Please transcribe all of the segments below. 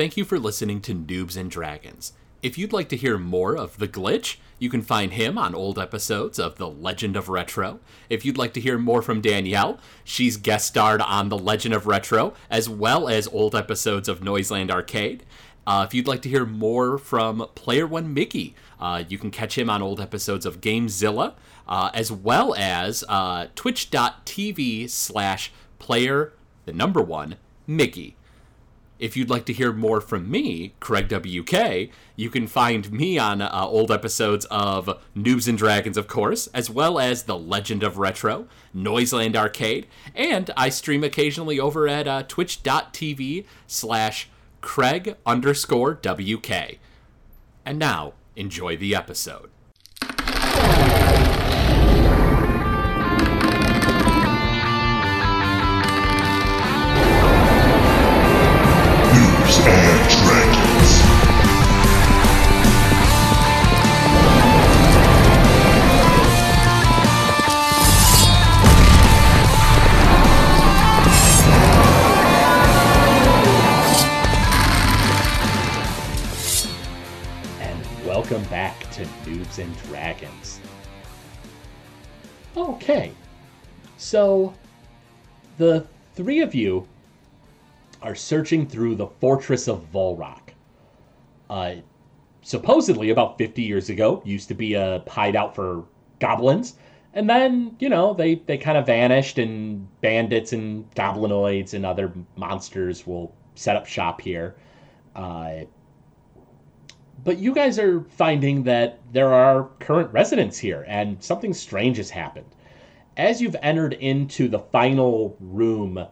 Thank you for listening to Noobs and Dragons. If you'd like to hear more of The Glitch, you can find him on old episodes of The Legend of Retro. If you'd like to hear more from Danielle, she's guest starred on The Legend of Retro, as well as old episodes of Noiseland Arcade. Uh, if you'd like to hear more from Player One Mickey, uh, you can catch him on old episodes of Gamezilla, uh, as well as uh, twitch.tv slash player, the number one, Mickey. If you'd like to hear more from me, Craig WK, you can find me on uh, old episodes of Noobs and Dragons, of course, as well as The Legend of Retro, Noiseland Arcade, and I stream occasionally over at uh, twitch.tv slash Craig underscore WK. And now, enjoy the episode. Welcome back to Noobs and Dragons. Okay, so the three of you are searching through the Fortress of Volrock. Uh, supposedly, about 50 years ago, used to be a hideout for goblins, and then, you know, they, they kind of vanished, and bandits and goblinoids and other monsters will set up shop here. Uh, but you guys are finding that there are current residents here and something strange has happened. As you've entered into the final room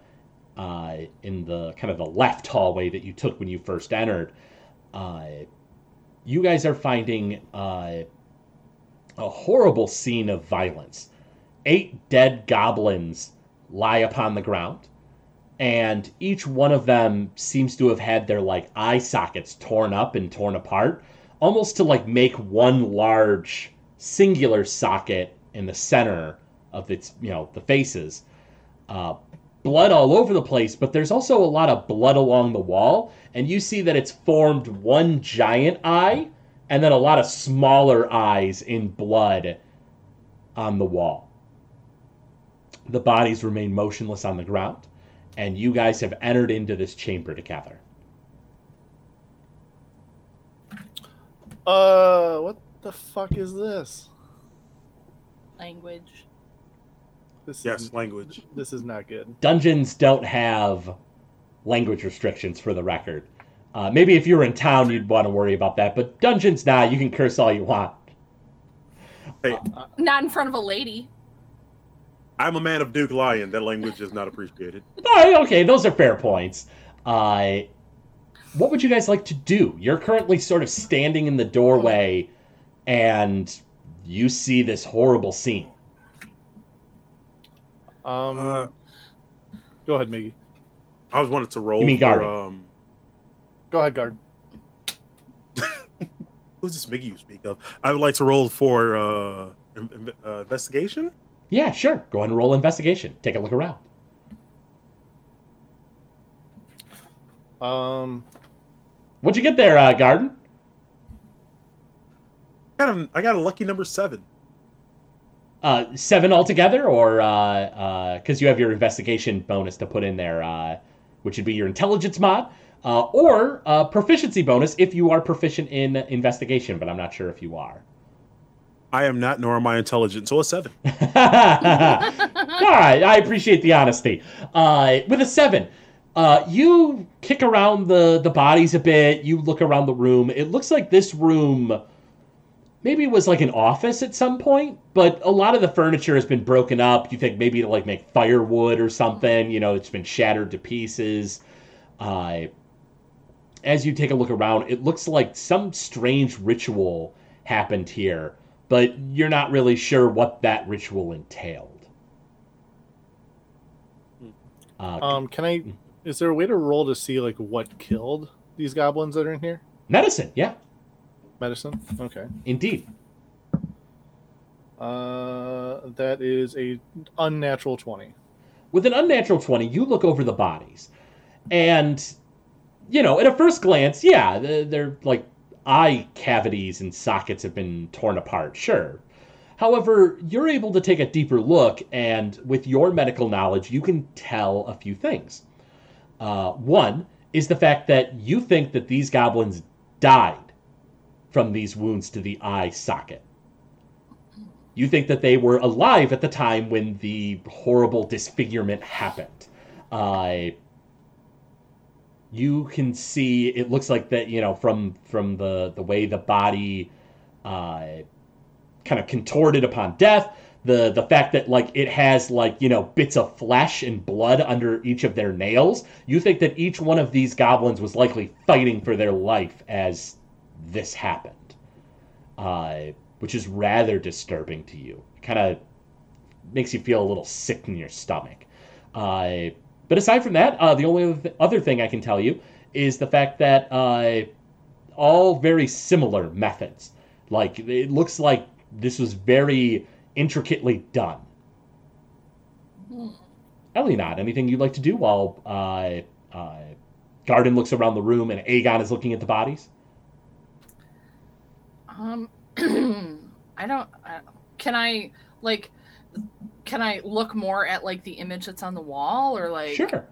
uh, in the kind of the left hallway that you took when you first entered uh, you guys are finding uh, a horrible scene of violence. Eight dead goblins lie upon the ground and each one of them seems to have had their like eye sockets torn up and torn apart almost to like make one large singular socket in the center of its you know the faces. Uh, blood all over the place but there's also a lot of blood along the wall and you see that it's formed one giant eye and then a lot of smaller eyes in blood on the wall. The bodies remain motionless on the ground and you guys have entered into this chamber together. Uh, what the fuck is this? language. This Yes, is, language. this is not good. Dungeons don't have language restrictions for the record. Uh, maybe if you're in town, you'd want to worry about that, but dungeons, nah, you can curse all you want. Hey, Not in front of a lady. I'm a man of Duke Lion. That language is not appreciated. Oh, okay, those are fair points. Uh, what would you guys like to do? You're currently sort of standing in the doorway, and you see this horrible scene. Um, Uh, go ahead, Miggy. I was wanted to roll. You mean for, guard? um, Go ahead, guard. who's this Miggy you speak of? I would like to roll for uh, in- in- uh, investigation. Yeah, sure. Go ahead and roll investigation. Take a look around. Um, What'd you get there, uh, Garden? I got a, I got a lucky number seven. Uh, seven altogether, or because you have your investigation bonus to put in there, uh, which would be your intelligence mod, uh, or uh, proficiency bonus if you are proficient in investigation. But I'm not sure if you are. I am not, nor am I intelligent. So a seven. All right, I appreciate the honesty. Uh, with a seven, uh, you kick around the the bodies a bit. You look around the room. It looks like this room maybe it was like an office at some point, but a lot of the furniture has been broken up. You think maybe to like make firewood or something. You know, it's been shattered to pieces. Uh, as you take a look around, it looks like some strange ritual happened here, but you're not really sure what that ritual entailed. Uh, um, can I? Is there a way to roll to see like what killed these goblins that are in here? medicine, yeah, Medicine. Okay. indeed. Uh, that is a unnatural twenty. With an unnatural 20, you look over the bodies, and you know, at a first glance, yeah, they're like eye cavities and sockets have been torn apart, sure. However, you're able to take a deeper look, and with your medical knowledge, you can tell a few things. Uh, one is the fact that you think that these goblins died from these wounds to the eye socket. You think that they were alive at the time when the horrible disfigurement happened. Uh, you can see it looks like that you know from from the the way the body uh, kind of contorted upon death the the fact that like it has like you know bits of flesh and blood under each of their nails you think that each one of these goblins was likely fighting for their life as this happened uh, which is rather disturbing to you. Kind of makes you feel a little sick in your stomach. Uh, but aside from that uh, the only other thing i can tell you is the fact that uh, all very similar methods like it looks like this was very intricately done. Elianot, anything you'd like to do while uh, uh, Garden looks around the room and Aegon is looking at the bodies? Um, I don't. Uh, can I like? Can I look more at like the image that's on the wall, or like? Sure.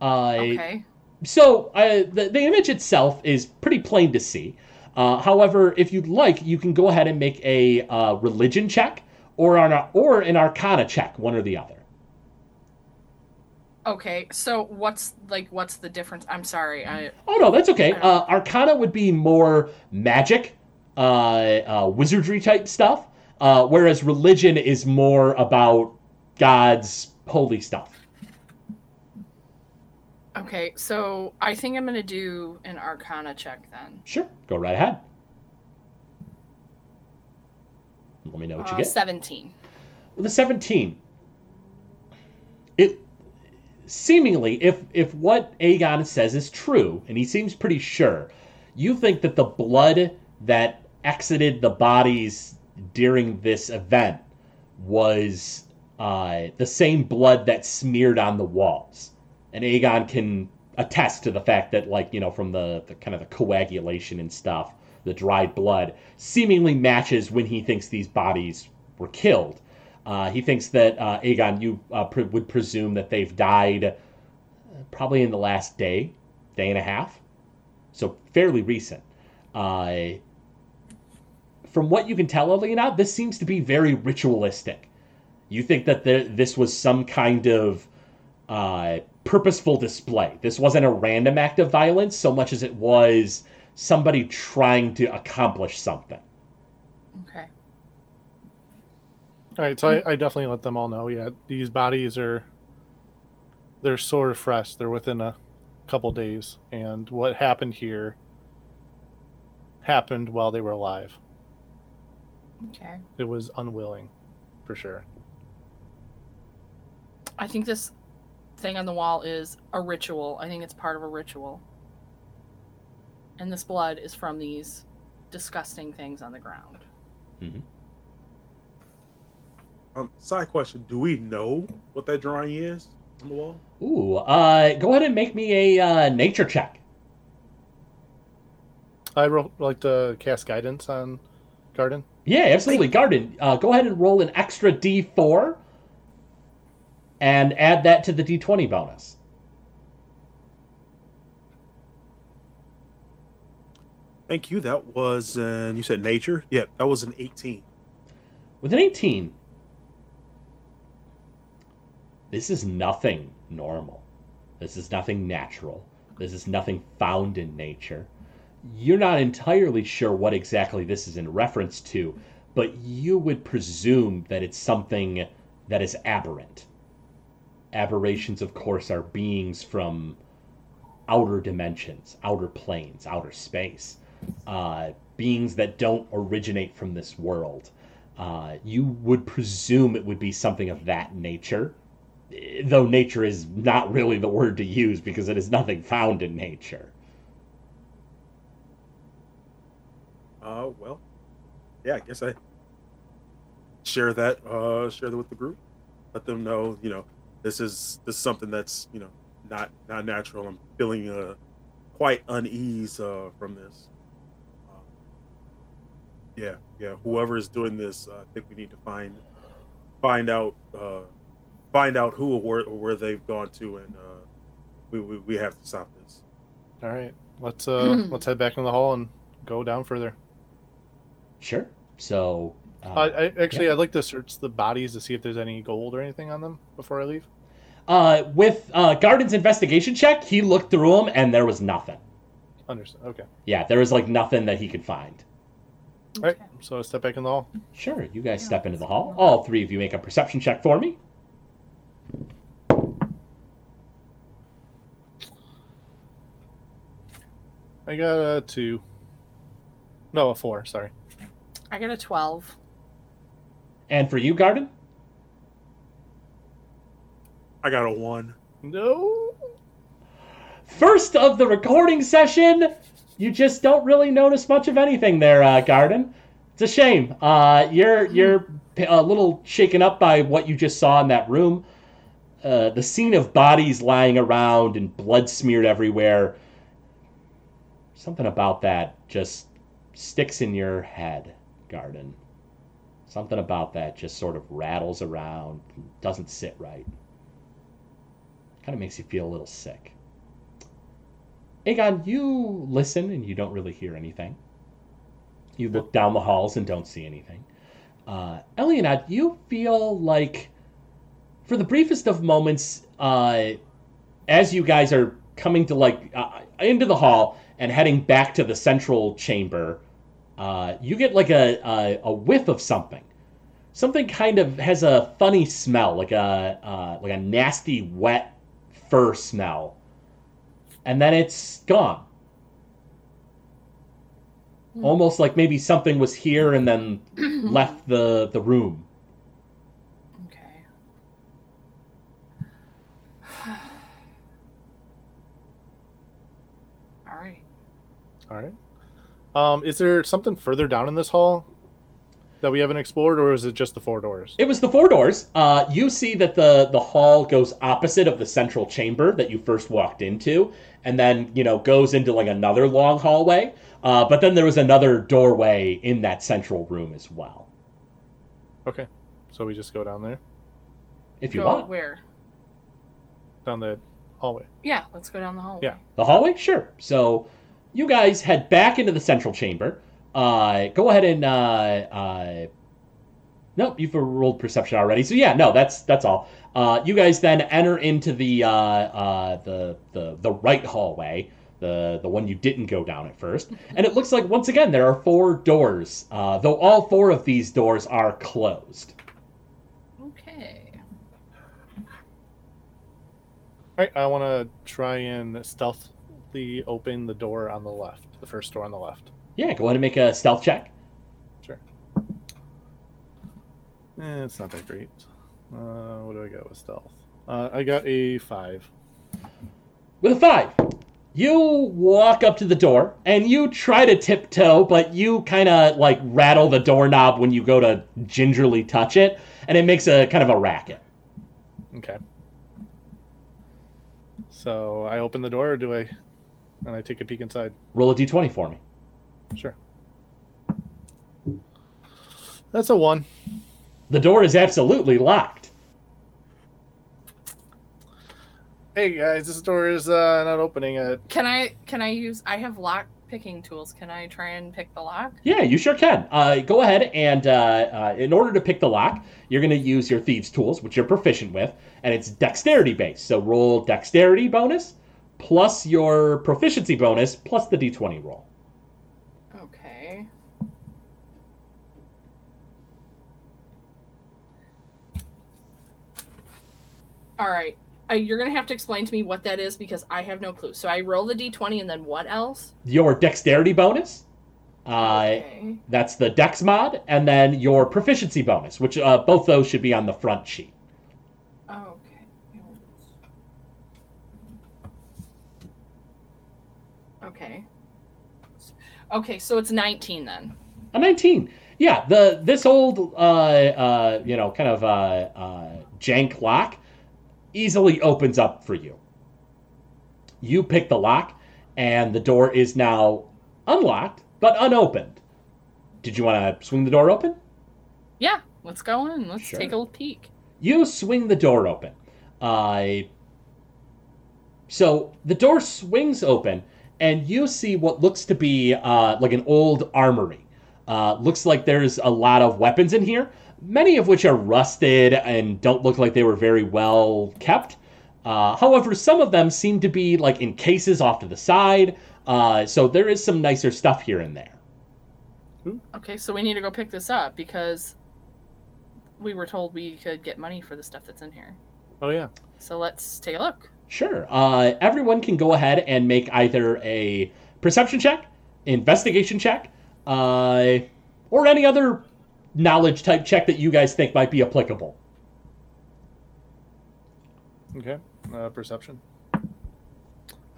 Uh, Okay. So uh, the, the image itself is pretty plain to see. Uh, however, if you'd like, you can go ahead and make a uh, religion check or an or an arcana check, one or the other. Okay. So what's like? What's the difference? I'm sorry. I. Oh no, that's okay. Uh, arcana would be more magic, uh, uh, wizardry type stuff, uh, whereas religion is more about God's holy stuff. Okay. So I think I'm gonna do an Arcana check then. Sure, go right ahead. Let me know what you Uh, get. Seventeen. the 17 it seemingly if if what aegon says is true and he seems pretty sure you think that the blood that exited the bodies during this event was uh, the same blood that smeared on the walls. And aegon can attest to the fact that like you know from the, the kind of the coagulation and stuff the dried blood seemingly matches when he thinks these bodies were killed. Uh, he thinks that uh, Aegon, you uh, pre- would presume that they've died uh, probably in the last day, day and a half, so fairly recent. From what you can tell, Elena, this seems to be very ritualistic. You think that there, this was some kind of uh, purposeful display. This wasn't a random act of violence so much as it was somebody trying to accomplish something. Okay. All right, so I, I definitely let them all know. Yeah, these bodies are they're sort of fresh. They're within a couple days, and what happened here happened while they were alive. Okay. It was unwilling, for sure. I think this thing on the wall is a ritual. I think it's part of a ritual. And this blood is from these disgusting things on the ground. Um, side question: Do we know what that drawing is on the wall? Ooh, uh, go ahead and make me a uh, nature check. I ro- like to cast guidance on Garden. Yeah, absolutely. Garden, uh, go ahead and roll an extra d4 and add that to the d20 bonus. Thank you. That was, uh, you said nature. Yeah, that was an 18. With an 18, this is nothing normal. This is nothing natural. This is nothing found in nature. You're not entirely sure what exactly this is in reference to, but you would presume that it's something that is aberrant. Aberrations, of course, are beings from outer dimensions, outer planes, outer space. Uh, beings that don't originate from this world. Uh, you would presume it would be something of that nature, though nature is not really the word to use because it is nothing found in nature. Uh, well, yeah, I guess I share that, uh, share that with the group. Let them know, you know, this is this is something that's you know not not natural. I'm feeling a quite unease uh, from this. Uh, yeah, yeah. Whoever is doing this, uh, I think we need to find find out uh, find out who or where, or where they've gone to, and uh, we, we we have to stop this. All right, let's uh let's head back in the hall and go down further. Sure. So, uh, I, I actually I'd like to search the bodies to see if there's any gold or anything on them before I leave. uh, with uh, Garden's investigation check, he looked through them and there was nothing. Understand? Okay. Yeah, there was like nothing that he could find. All right. So I step back in the hall. Sure, you guys Yeah, step into the hall. All three of you make a perception check for me. I got a two. No, a four. Sorry. I got a 12. And for you, Garden? I got a one. No. First of the recording session, you just don't really notice much of anything there, uh, Garden. It's a shame. Uh, you're you're a little shaken up by what you just saw in that room. Uh, the scene of bodies lying around and blood smeared everywhere. Something about that just sticks in your head, Garden. Something about that just sort of rattles around, doesn't sit right. Kind of makes you feel a little sick. Aegon, you listen and you don't really hear anything. You look down the halls and don't see anything. Uh, Elianad, you feel like, for the briefest of moments, uh, as you guys are coming to like uh, into the hall and heading back to the central chamber, uh, you get like a, a a whiff of something. Something kind of has a funny smell, like a uh, like a nasty wet fur smell, and then it's gone. Hmm. Almost like maybe something was here and then left the the room. Okay. All right. All right. Um, is there something further down in this hall that we haven't explored, or is it just the four doors? It was the four doors. Uh, you see that the the hall goes opposite of the central chamber that you first walked into, and then you know goes into like another long hallway. Uh, but then there was another doorway in that central room as well, Okay. So we just go down there, if you Go want. where? down the hallway. Yeah, let's go down the hallway. Yeah. The hallway, sure. So you guys head back into the central chamber. Uh, go ahead and uh, uh, nope, you've rolled perception already. So yeah, no, that's that's all. Uh, you guys then enter into the uh, uh, the the the right hallway, the the one you didn't go down at first, and it looks like once again there are four doors. Uh, though all four of these doors are closed. Okay. All right. I want to try and stealthily open the door on the left, the first door on the left. Yeah, go ahead and make a stealth check. Sure. Eh, it's not that great. Uh, what do I got with stealth? Uh, I got a five. With a five, you walk up to the door and you try to tiptoe, but you kind of like rattle the doorknob when you go to gingerly touch it, and it makes a kind of a racket. Okay. So I open the door, or do I? And I take a peek inside. Roll a d20 for me. Sure. That's a one. The door is absolutely locked. Hey guys, this door is uh, not opening. It. Can I can I use I have lock picking tools. Can I try and pick the lock? Yeah, you sure can. Uh, go ahead and uh, uh, in order to pick the lock, you're going to use your thieves' tools, which you're proficient with, and it's dexterity based. So roll dexterity bonus plus your proficiency bonus plus the d20 roll. Okay. All right. Uh, you're gonna have to explain to me what that is because I have no clue. So I roll the d20 and then what else? Your dexterity bonus. Uh, Okay. That's the dex mod, and then your proficiency bonus, which uh, both those should be on the front sheet. Okay. Okay. Okay, so it's 19 then. A 19. Yeah, the this old uh, uh, you know kind of uh, uh, jank lock easily opens up for you. You pick the lock, and the door is now unlocked but unopened. Did you want to swing the door open? Yeah, let's go in. Let's Sure. take a peek. You swing the door open. Uh, so the door swings open, and you see what looks to be uh, like an old armory. Uh, looks like there's a lot of weapons in here, many of which are rusted and don't look like they were very well kept. Uh, however, some of them seem to be like in cases off to the side. Uh, so there is some nicer stuff here and there. Okay, so we need to go pick this up because we were told we could get money for the stuff that's in here. Oh yeah. So let's take a look. Sure. Uh, everyone can go ahead and make either a perception check, investigation check, uh, or any other knowledge type check that you guys think might be applicable. Okay. Uh, perception.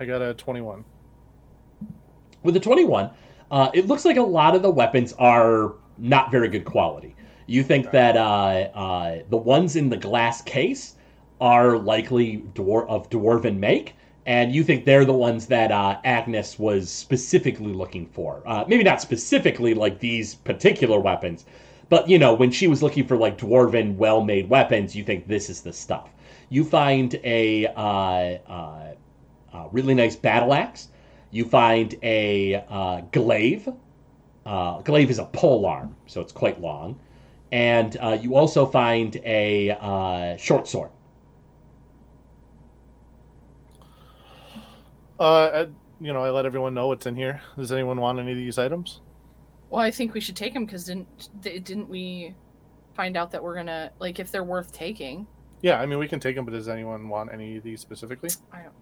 I got a 21. With a 21, uh, it looks like a lot of the weapons are not very good quality. You think that uh, uh, the ones in the glass case are likely dwar- of dwarven make, and you think they're the ones that uh, Agnes was specifically looking for. Uh, maybe not specifically like these particular weapons, but you know, when she was looking for like dwarven, well-made weapons, you think this is the stuff. You find a uh, uh, uh, really nice battle axe. You find a uh, glaive. Glaive is a pole arm, so it's quite long. And you also find a short sword. Uh, I, you know, I let everyone know what's in here. Does anyone want any of these items? Well, I think we should take them because didn't didn't we find out that we're gonna like if they're worth taking? Yeah, I mean, we can take them, but does anyone want any of these specifically? I don't.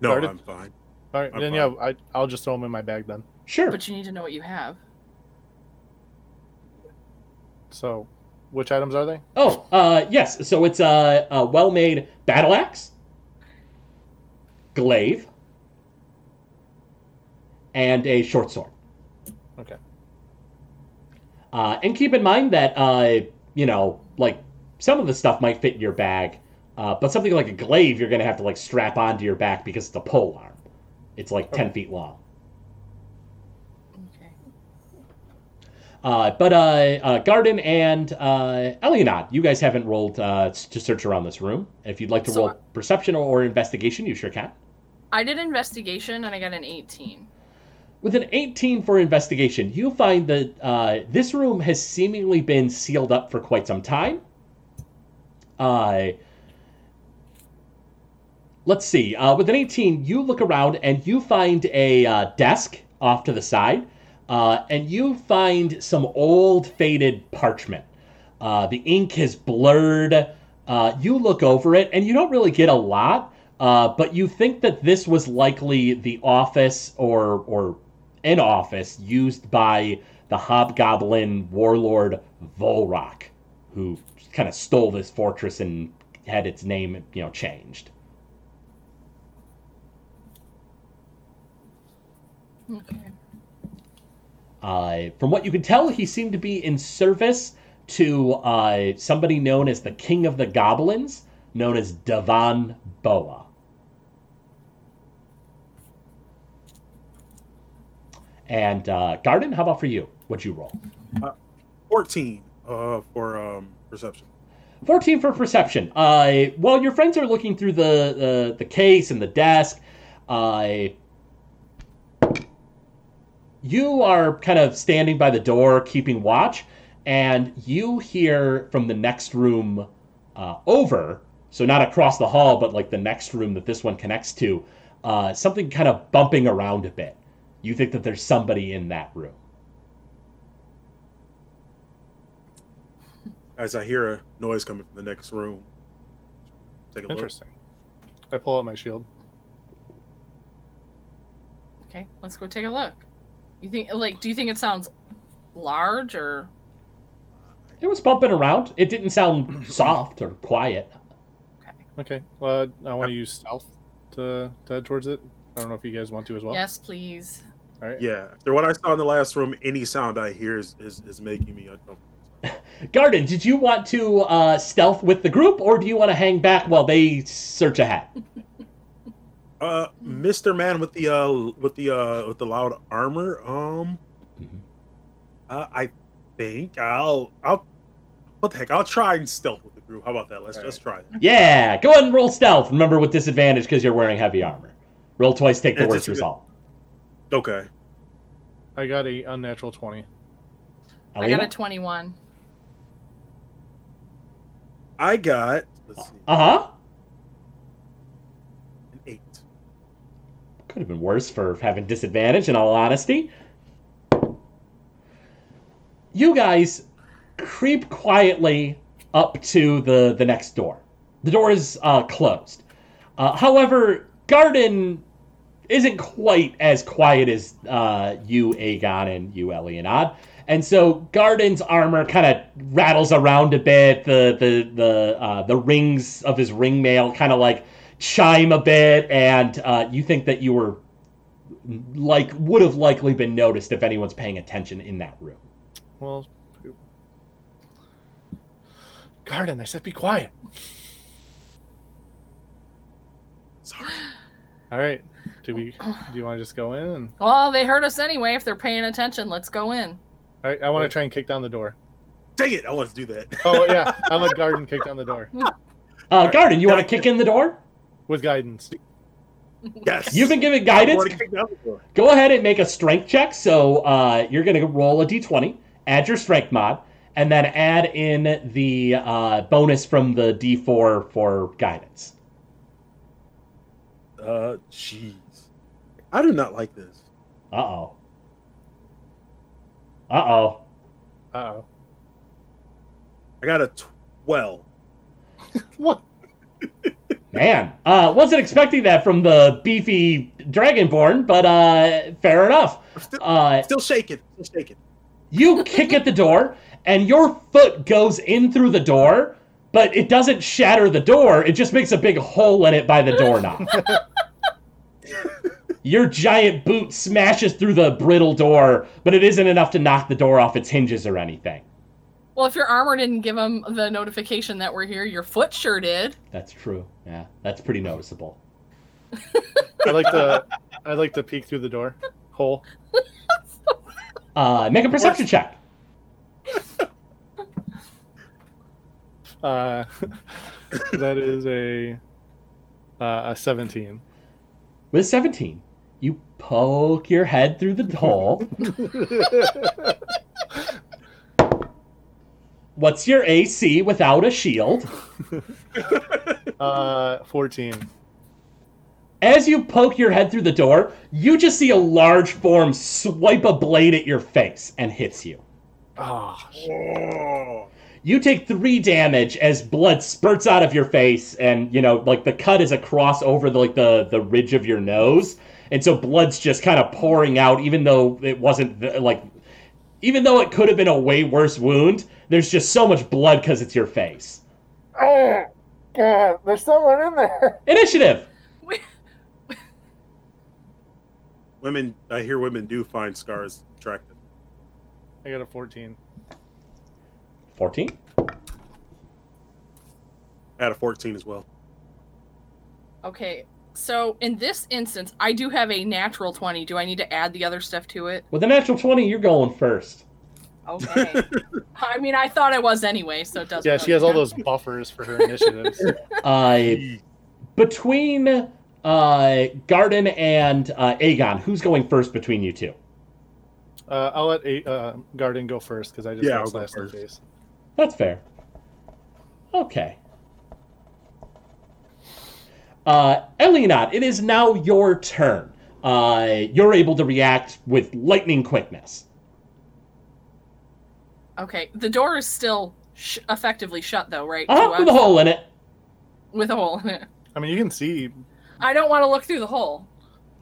No, Started? I'm fine. All right, I'm then yeah, I, I'll just throw them in my bag then. Sure. But you need to know what you have. So, which items are they? Oh, uh, yes. So it's a, a well-made battle axe, glaive, and a short sword. Okay. Uh, and keep in mind that uh, you know, like some of the stuff might fit in your bag, uh, but something like a glaive, you're gonna have to like strap onto your back because it's a pole arm. It's like ten feet long. Okay. Uh, but uh, uh, Garden and uh, Elionod, you guys haven't rolled uh, to search around this room. If you'd like to So roll I- perception or, or investigation, you sure can. I did investigation and I got an 18. With an 18 for investigation, you find that uh, this room has seemingly been sealed up for quite some time. Uh, let's see. Uh, with an 18, you look around and you find a uh, desk off to the side, uh, and you find some old faded parchment. Uh, the ink has blurred. Uh, you look over it, and you don't really get a lot, uh, but you think that this was likely the office or or an office used by the hobgoblin warlord Volrock, who kind of stole this fortress and had its name, you know, changed. Okay. Uh, from what you can tell, he seemed to be in service to uh, somebody known as the King of the Goblins, known as Davan Boa. And uh, Garden, how about for you? What'd you roll? 14 uh, for um, perception. 14 for perception. Uh, while your friends are looking through the, the, the case and the desk, uh, you are kind of standing by the door, keeping watch, and you hear from the next room uh, over, so not across the hall, but like the next room that this one connects to, uh, something kind of bumping around a bit. You think that there's somebody in that room. As I hear a noise coming from the next room. Take a look. Interesting. I pull out my shield. Okay, let's go take a look. You think like do you think it sounds large or It was bumping around. It didn't sound soft or quiet. Okay. Okay. Well, I want to use stealth to, to head towards it. I don't know if you guys want to as well. Yes, please. All right. Yeah. After what I saw in the last room, any sound I hear is, is, is making me uncomfortable. Garden, did you want to uh, stealth with the group, or do you want to hang back while they search ahead? Uh, Mister Man with the uh with the uh with the loud armor. Um, Mhm. uh, I think I'll I'll what the heck? I'll try and stealth with the group. How about that? Let's All just try that. Yeah, go ahead and roll stealth. Remember with disadvantage because you're wearing heavy armor. Roll twice, take the It's worst just- result. Okay. I got a unnatural twenty. I got a 21. I got Uh huh. an eight. Could have been worse for having disadvantage, in all honesty. You guys creep quietly up to the, the next door. The door is uh, closed. Uh, however, Garden isn't quite as quiet as uh, you, Aegon, and you, Elianad. And so Garden's armor kind of rattles around a bit. The the the uh, the rings of his ring mail kind of like chime a bit, and uh, you think that you were like would have likely been noticed if anyone's paying attention in that room. Well, Garden, I said be quiet. Sorry. All right. Do we? Do you want to just go in? And, Well, they heard us anyway. If they're paying attention, let's go in. all right, I want to try and kick down the door. Dang it! I want to do that. Oh yeah, I'm let Garden kick down the door Uh, Garden, you want to kick in the door? with guidance. yes. You've been given guidance. wanna kick down the door. Go ahead and make a strength check. So uh, you're going to roll a d20, add your strength mod, and then add in the uh, bonus from the d4 for guidance. Uh, jeez. I do not like this. Uh oh. Uh oh. Uh oh. I got a twelve. What? Man, uh, wasn't expecting that from the beefy Dragonborn, but uh, fair enough. Still, Uh, still shaking. Still shaking. you kick at the door, and your foot goes in through the door, but it doesn't shatter the door. It just makes a big hole in it by the doorknob. your giant boot smashes through the brittle door, but it isn't enough to knock the door off its hinges or anything. Well, if your armor didn't give them the notification that we're here, your foot sure did. That's true. Yeah, that's pretty noticeable. I like to. I like to peek through the door hole. Uh, make a perception check. Uh, that is a uh, a seventeen. With 17, you poke your head through the hole. What's your AC without a shield? Uh, fourteen. As you poke your head through the door, you just see a large form swipe a blade at your face and hits you. Oh, Oh. You take three damage as blood spurts out of your face, and you know, like the cut is across over the, like the the ridge of your nose, and so blood's just kind of pouring out, even though it wasn't like, even though it could have been a way worse wound. There's just so much blood because it's your face. oh, God! There's someone in there. Initiative. Women, I hear women do find scars attractive. I got a fourteen. Fourteen. I had a fourteen as well. Okay, so in this instance, I do have a natural 20. Do I need to add the other stuff to it? With a natural twenty, you're going first. Okay. I mean, I thought I was anyway, so it doesn't. Yeah, she really has all those buffers for her initiatives. Uh, between uh, Garden and uh, Aegon, who's going first between you two? Uh, I'll let a, uh, Garden go first because I just Yeah, got I'll go slashed in the first. face. That's fair. Okay. Uh, Elianat, it is now your turn. Uh, you're able to react with lightning quickness. Okay, the door is still sh- effectively shut, though, right? Uh, To with a hole in it. With a hole in it. I mean, you can see. I don't want to look through the hole.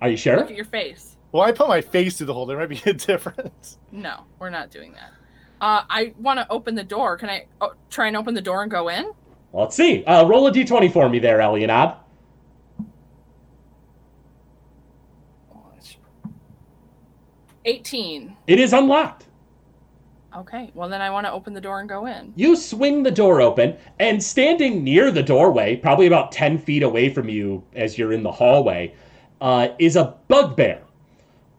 Are you sure? Look at your face. Well, I put my face through the hole. There might be a difference. No, we're not doing that. Uh, I want to open the door. Can I oh, try and open the door and go in? Let's see. Uh, roll a d20 for me there, Elianad. 18. It is unlocked. Okay, well, then I want to open the door and go in. You swing the door open, and standing near the doorway, probably about 10 feet away from you as you're in the hallway, uh, is a bugbear.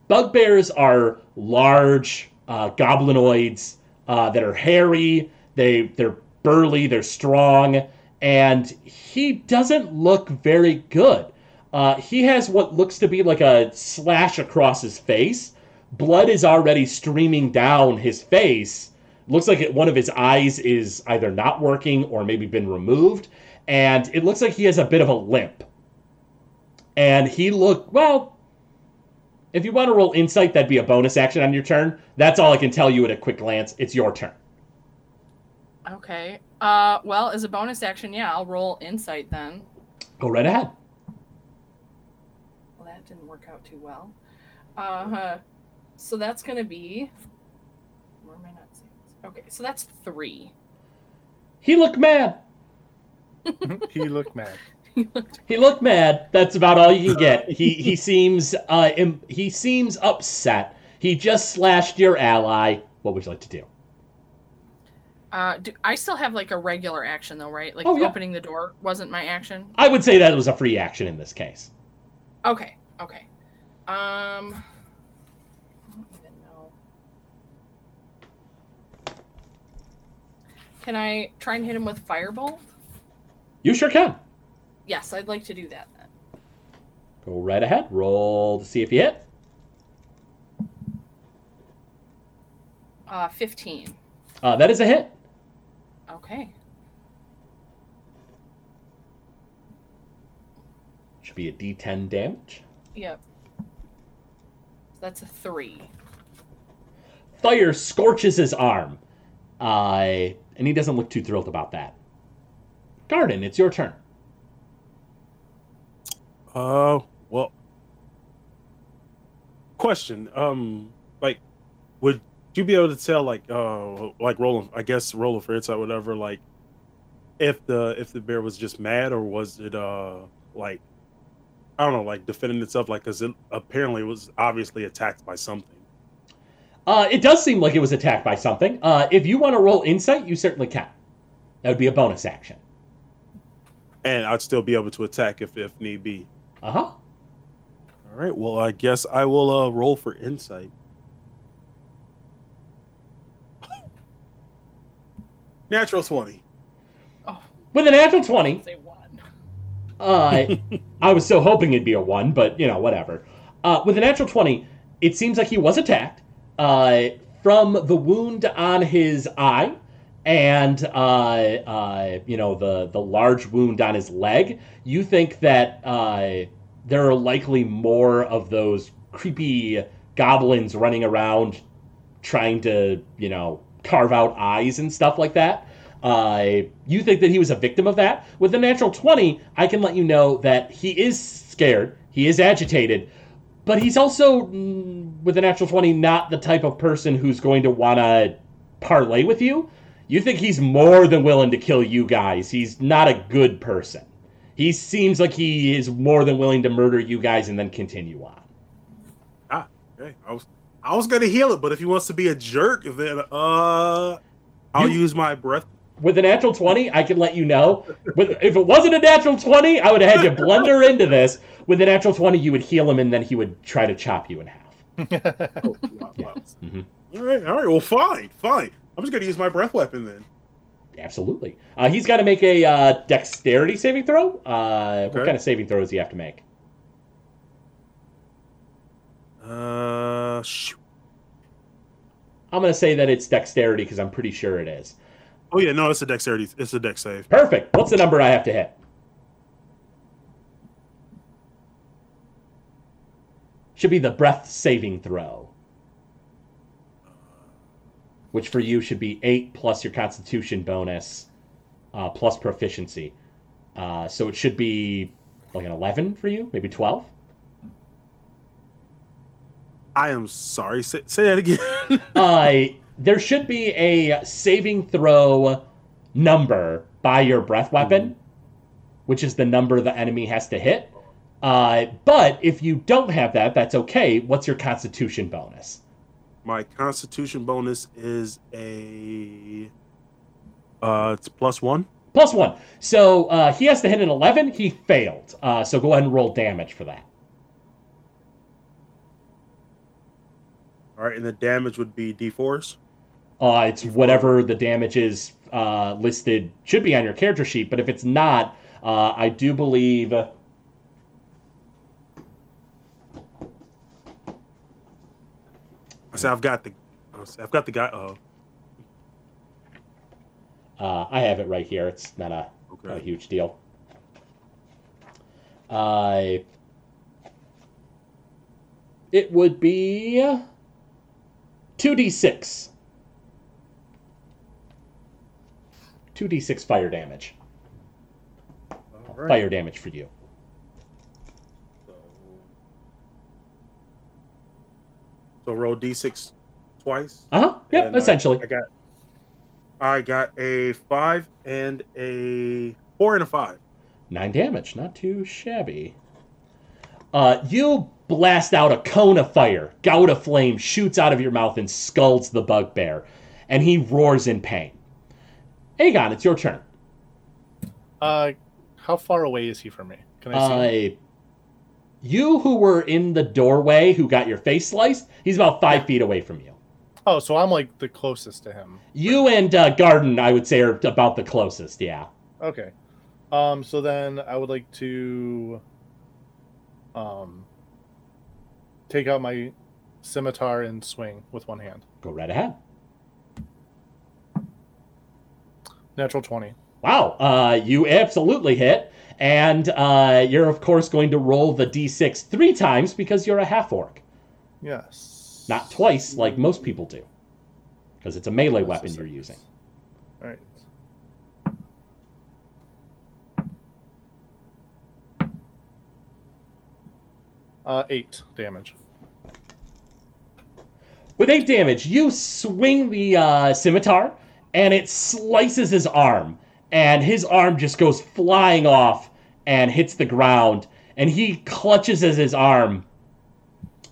Bugbears are large uh, goblinoids uh, that are hairy. They they're burly. They're strong, and he doesn't look very good. Uh, he has what looks to be like a slash across his face. Blood is already streaming down his face. Looks like it, one of his eyes is either not working or maybe been removed, and it looks like he has a bit of a limp. And he looked well. If you want to roll insight, that'd be a bonus action on your turn. That's all I can tell you at a quick glance. It's your turn. Okay. Uh, well, as a bonus action, yeah, I'll roll insight then. Go right ahead. Well, that didn't work out too well. Uh, so that's gonna be. Where am I not seeing this? Okay, so that's three. He looked mad. he looked mad. He looked mad. That's about all you can get. He he seems uh im- he seems upset. He just slashed your ally. What would you like to do? Uh, do, I still have like a regular action though, right? Like Oh, yeah. opening the door wasn't my action. I would say that was a free action in this case. Okay, okay. Um, I don't even know. Can I try and hit him with firebolt? You sure can. Yes, I'd like to do that then. Go right ahead. Roll to see if you hit. Uh, fifteen. Uh, that is a hit. Okay. Should be a D10 damage. Yep. That's a three. Fire scorches his arm. Uh, and he doesn't look too thrilled about that. Garden, it's your turn. Uh, well, question. Um, like, would you be able to tell, like, uh, like Roland, I guess Roland Fritz or whatever, like, if the if the bear was just mad or was it uh like, I don't know, like defending itself, like, because it apparently was obviously attacked by something. Uh, it does seem like it was attacked by something. Uh, if you want to roll insight, you certainly can. That would be a bonus action. and I'd still be able to attack if if need be. Uh huh. All right. Well, I guess I will uh, roll for insight. Natural twenty. With a natural 20, Say one. uh, I was so hoping it'd be a 1, but, you know, whatever. Uh, with a natural 20, it seems like he was attacked uh, from the wound on his eye and, uh, uh, you know, the, the large wound on his leg. You think that uh, there are likely more of those creepy goblins running around trying to, you know, carve out eyes and stuff like that. Uh, you think that he was a victim of that. With a natural 20, I can let you know that he is scared, he is agitated, but he's also, mm, with a natural 20, not the type of person who's going to want to parlay with you. You think he's more than willing to kill you guys. He's not a good person. He seems like he is more than willing to murder you guys and then continue on. Ah, okay. I was I was gonna heal it, but if he wants to be a jerk, then uh, I'll You- use my breath. With a natural 20, I can let you know. With, if it wasn't a natural 20, I would have had you blunder into this. With a natural 20, you would heal him and then he would try to chop you in half. Oh, wow, wow. Mhm. All right, all right. Well, fine, fine. I'm just gonna use my breath weapon then. Absolutely. Uh, he's got to make a uh, dexterity saving throw. Uh, What kind of saving throw does he have to make? Uh, shoot. I'm going to say that it's dexterity because I'm pretty sure it is. Oh yeah, no, it's a dexterity. It's a dex save. Perfect. What's the number I have to hit? Should be the breath saving throw. Which for you should be 8 plus your constitution bonus uh, plus proficiency. Uh, so it should be like an 11 for you, maybe 12. I am sorry. Say, say that again. uh, there should be a saving throw number by your breath hmm. weapon, mm-hmm. which is the number the enemy has to hit. Uh, but if you don't have that, that's okay. What's your constitution bonus? My constitution bonus is a. Uh, it's plus one. Plus one. So uh, he has to hit an 11. He failed. Uh, so go ahead and roll damage for that. All right, and the damage would be d4s? Uh, it's whatever the damage is uh, listed should be on your character sheet, but if it's not, uh, I do believe. I say I've got the, I say I've got the guy. Oh, Uh, I have it right here. It's not a, not a huge deal. Uh, it would be 2d6. 2d6 fire damage. Right. Fire damage for you. So, so roll d6 twice. Uh huh. Yep, essentially. I got, I got a five and a four and a five. Nine damage, not too shabby. Uh, you blast out a cone of fire. Gout of flame shoots out of your mouth and scalds the bugbear, and he roars in pain. Aegon, it's your turn. Uh, how far away is he from me? Can I see? Uh, you who were in the doorway, who got your face sliced, he's about five feet away from you. Oh, so I'm like the closest to him. You and uh, Garden, I would say, are about the closest. Yeah. Okay. Um, so then I would like to um take out my scimitar and swing with one hand. Go right ahead. Natural 20. Wow, uh, you absolutely hit. And uh, you're, of course, going to roll the d6 three times because you're a half orc. Yes. Not twice, like most people do. Because it's a melee weapon a you're using. All right. Uh, eight damage. With eight damage, you swing the uh, scimitar, and it slices his arm. And his arm just goes flying off and hits the ground. And he clutches at his arm,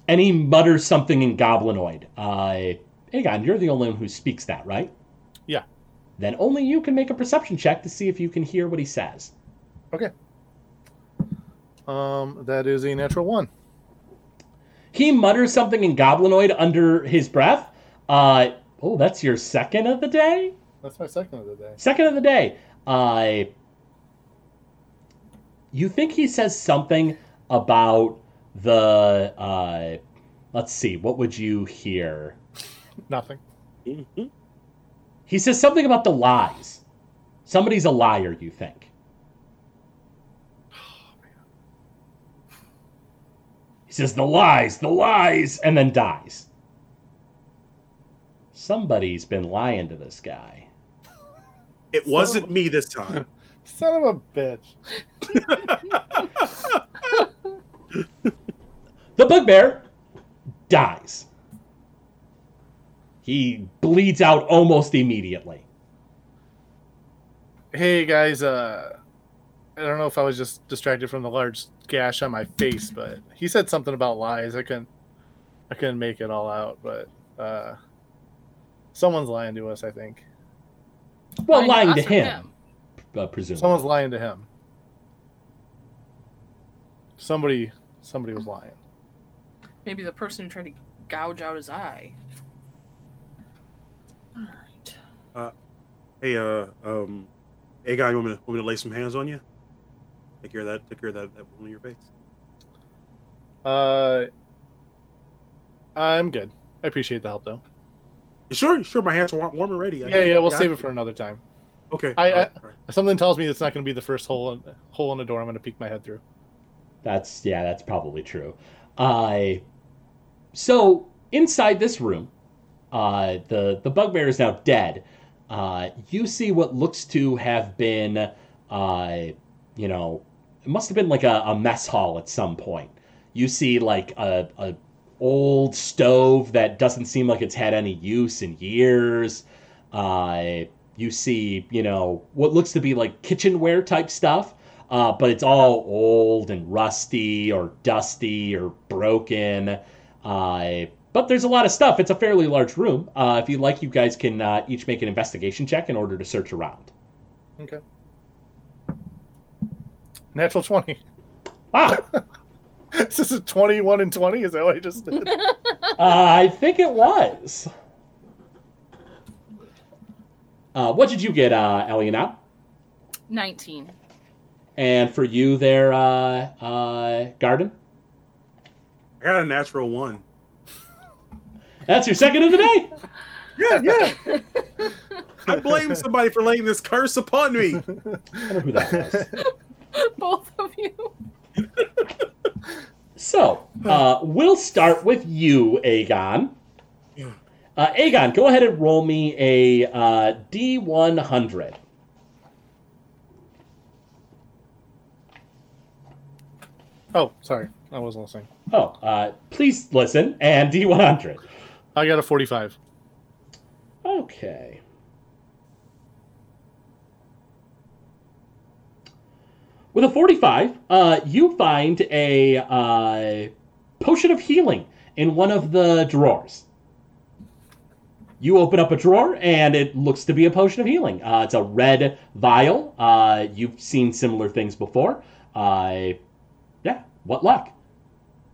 and he mutters something in Goblinoid. Uh, Aegon, you're the only one who speaks that, right? Yeah. Then only you can make a perception check to see if you can hear what he says. Okay. Um, that is a natural one. He mutters something in Goblinoid under his breath. Uh, oh, that's your second of the day? That's my second of the day. Second of the day. Uh, you think he says something about the. Uh, let's see, what would you hear? Nothing. Mhm. He says something about the lies. Somebody's a liar, you think. He says, the lies, the lies, and then dies. Somebody's been lying to this guy. It wasn't me this time. Son of a bitch. The bugbear dies. He bleeds out almost immediately. Hey guys, uh I don't know if I was just distracted from the large gash on my face, but he said something about lies. I couldn't I couldn't make it all out, but uh someone's lying to us, I think. Well, lying us to or him, uh, presumably. Someone's lying to him. Somebody somebody was lying. Maybe the person who tried to gouge out his eye. All right. Hey, uh, um, hey, guy, you want me, to, want me to lay some hands on you? Take care of that. Take care of that, that wound on your face. Uh I'm good. I appreciate the help though. You sure? Sure? My hands are warm, warm and ready. I- Yeah, yeah, we'll save it for another time. Okay. I- all right, all right. Something tells me it's not going to be the first hole in, hole in the door I'm going to peek my head through. That's yeah, that's probably true. Uh, so inside this room, uh, the the bugbear is now dead. Uh, you see what looks to have been, uh, you know, it must have been like a, a mess hall at some point. You see like a, a old stove that doesn't seem like it's had any use in years. Uh, you see, you know, what looks to be like kitchenware type stuff, uh, but it's all old and rusty or dusty or broken. Uh, but there's a lot of stuff. It's a fairly large room. Uh, if you'd like, you guys can uh, each make an investigation check in order to search around. Okay. Natural 20. Wow. this is 21 and 20. Is that what I just did? Uh, I think it was. Uh, what did you get, uh, Eliana? 19. And for you there, uh, uh, Garden? I got a natural one. That's your second of the day. Yeah, yeah. I blame somebody for laying this curse upon me. I wonder who that was. Both of you. So, uh, we'll start with you, Aegon. Uh, Aegon, go ahead and roll me a uh, D100. Oh, sorry. I wasn't listening. Oh, uh, please listen, and D100. I got a 45. Okay. With a 45, uh, you find a uh, potion of healing in one of the drawers. You open up a drawer, and it looks to be a potion of healing. Uh, it's a red vial. Uh, you've seen similar things before. Uh, yeah, what luck?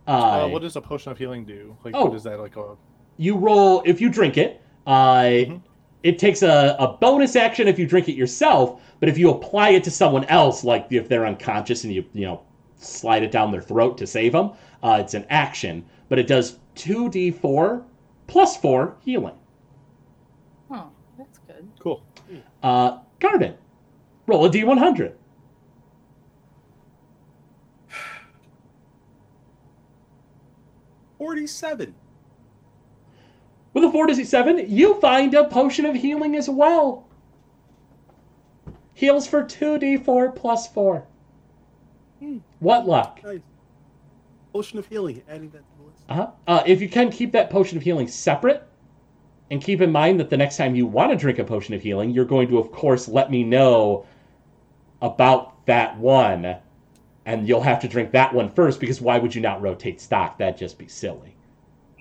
Uh, what does a potion of healing do? Like, Oh. what is that? Like a. you roll if you drink it uh, Mhm. It takes a, a bonus action if you drink it yourself but if you apply it to someone else like if they're unconscious and you you know slide it down their throat to save them uh, it's an action but it does 2d4 plus 4 healing Oh, that's good. Cool. uh, garden roll a d100 Forty-seven. With a 4 to 7 you find a potion of healing as well heals for 2d4 plus 4 Hmm. what luck Nice. Potion of healing. Adding that to the list. Uh-huh. Uh, if you can keep that potion of healing separate, and keep in mind that the next time you want to drink a potion of healing, you're going to, of course, let me know about that one, and you'll have to drink that one first because why would you not rotate stock? That'd just be silly.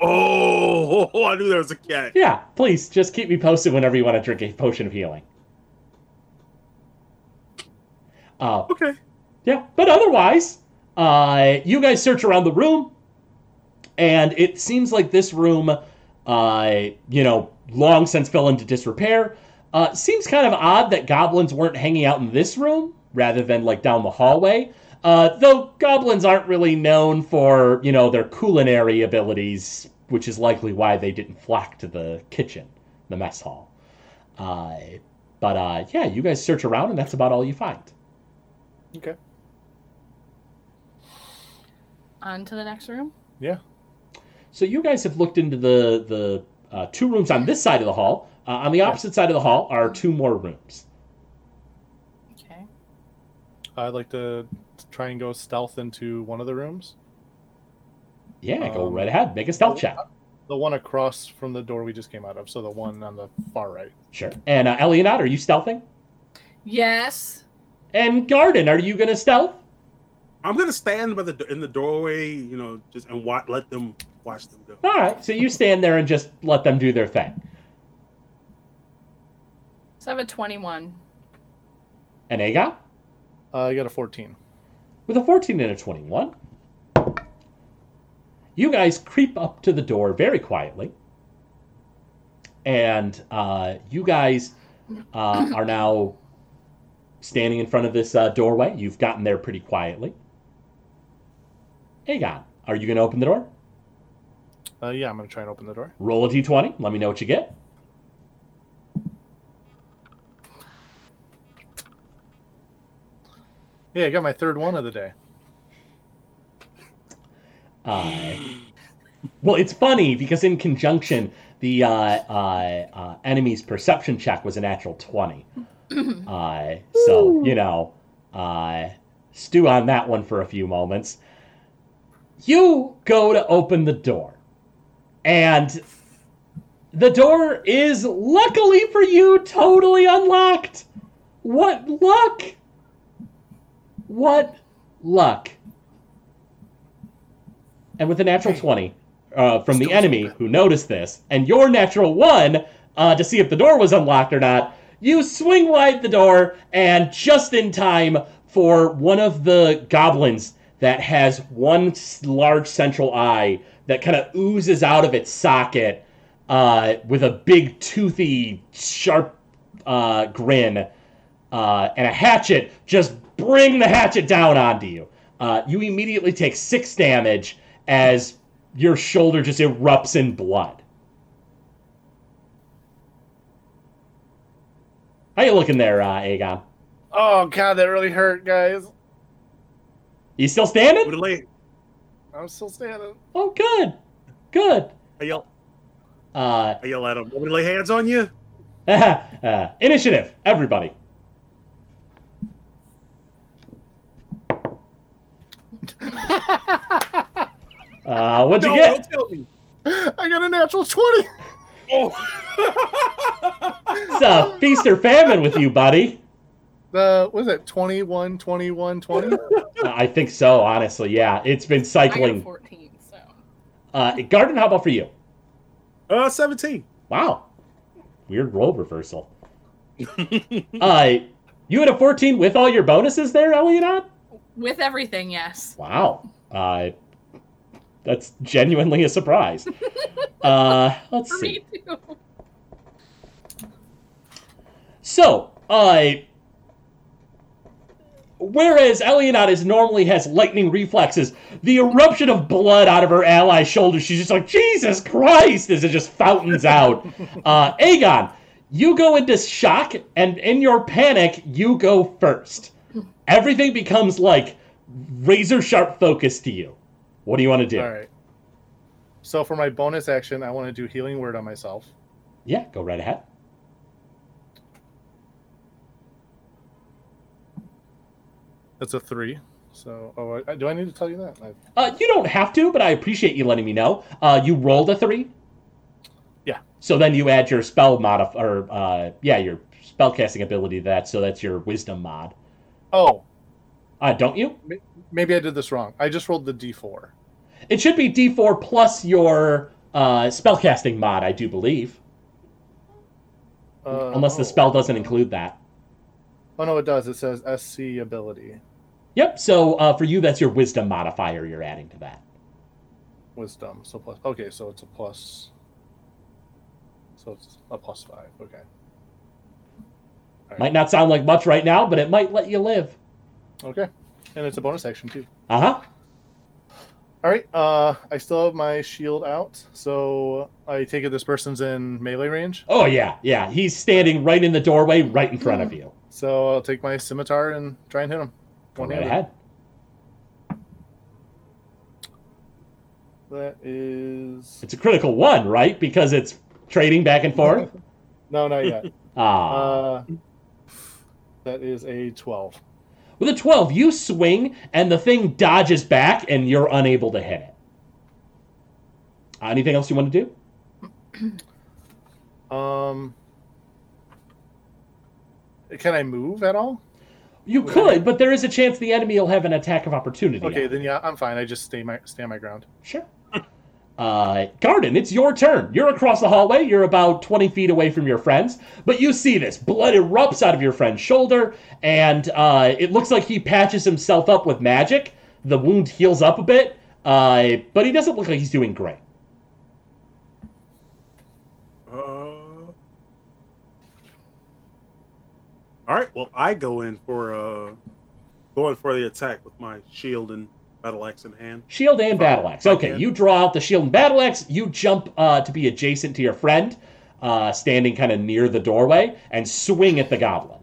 Oh, I knew there was a cat. Yeah, please just keep me posted whenever you want to drink a potion of healing. Uh, Okay. Yeah, but otherwise, uh, you guys search around the room, and it seems like this room, uh, you know, long since fell into disrepair. Uh, seems kind of odd that goblins weren't hanging out in this room rather than like down the hallway. Uh, though goblins aren't really known for, you know, their culinary abilities, which is likely why they didn't flock to the kitchen, the mess hall. Uh, but uh, yeah, you guys search around, and that's about all you find. Okay. On to the next room. Yeah. So you guys have looked into the the uh, two rooms on this side of the hall. Uh, on the opposite side of the hall are two more rooms. Okay. I'd like to try and go stealth into one of the rooms. Yeah, go Um, right ahead. Make a stealth check. The one across from the door we just came out of. So the one on the far right. Sure. And uh, Elionot, are you stealthing? Yes. And Garden, are you gonna stealth? I'm gonna stand by the in the doorway, you know, just and watch, let them watch them go. All right. So you stand there and just let them do their thing. So I have a 21. And Aegon, Uh, I got a 14. with a 14 and a 21, you guys creep up to the door very quietly, and uh, you guys uh, are now standing in front of this uh, doorway. You've gotten there pretty quietly. Aegon, are you going to open the door? Uh, yeah, I'm gonna try and open the door. Roll a d20. Let me know what you get. Yeah, I got my third one of the day. Uh, well, it's funny because in conjunction, the uh, uh, uh, enemy's perception check was a natural 20. Uh, so, you know, uh, stew on that one for a few moments. You go to open the door, and the door is, luckily for you, totally unlocked. What luck! What luck! and with a natural 20 uh, from the enemy open. who noticed this, and your natural 1 uh, to see if the door was unlocked or not, you swing wide the door, and just in time for one of the goblins that has one large central eye that kind of oozes out of its socket uh, with a big, toothy, sharp uh, grin uh, and a hatchet. Just bring the hatchet down onto you. Uh, you immediately take six damage as your shoulder just erupts in blood. How you looking there, uh, Aegon? Oh god, that really hurt, guys. You still Over standing? the lay. I'm still standing. Oh, good, good. I yell. Uh, I yell at him. Want me to lay hands on you? uh, initiative, everybody. Uh, what'd you get? don't tell me. I got a natural 20. Oh. It's a feast or famine with you, buddy. The was it 21, 21, 20? Uh, I think so, honestly. Yeah, it's been I cycling. 14, so. Uh, Garden, how about for you? uh, 17. Wow, weird role reversal. uh, you had a 14 with all your bonuses there, Elliot? With everything, yes. Wow. Uh, that's genuinely a surprise. Uh, let's For see. me too. So, uh, whereas Elionot is normally has lightning reflexes, the eruption of blood out of her ally's shoulder, she's just like, Jesus Christ, as it just fountains out. Uh, Aegon, you go into shock, and in your panic, you go first. Everything becomes like razor sharp focus to you. What do you want to do? All right. So for my bonus action, I want to do healing word on myself. Yeah, go right ahead. That's a three. So, oh, I, do I need to tell you that? I, Uh, you don't have to, but I appreciate you letting me know. Uh, you rolled a three. Yeah. So then you add your spell modif or uh, yeah, your spellcasting ability to that. So that's your wisdom mod. Oh, Uh, don't you? maybe I did this wrong. I just rolled the d4. It should be D4 plus your uh, spellcasting mod, I do believe, Uh, unless the spell doesn't include that. Oh no, it does. It says SC ability, Yep. So uh, for you, that's your wisdom modifier you're adding to that. wisdom. So plus. Okay, so it's a plus. So it's a plus five. Okay. Might not sound like much right now, but it might let you live. Okay, and it's a bonus action too. Uh huh. All right. Uh, I still have my shield out, so I take it this person's in melee range. Oh yeah, yeah. He's standing right in the doorway, right in front of you. So I'll take my scimitar and try and hit him. Go right ahead. That is It's a critical one, right? Because it's trading back and forth. no, not yet. Ah. uh, that is a twelve. With a 12, you swing and the thing dodges back and you're unable to hit it. Uh, anything else you want to do? Um, can I move at all? You could, but there is a chance the enemy will have an attack of opportunity. Okay, then yeah, I'm fine. I just stay my stand my ground. Sure. Uh, Garden, it's your turn. You're across the hallway. You're about 20 feet away from your friends, but you see this. Blood erupts out of your friend's shoulder, and uh, it looks like he patches himself up with magic. The wound heals up a bit, uh, but he doesn't look like he's doing great. Uh, all right. Well, I go in for uh, going for the attack with my shield and battle axe in hand. Shield and battle axe. Okay, you draw out the shield and battle axe. You jump uh, to be adjacent to your friend, uh, standing kind of near the doorway, and swing at the goblin.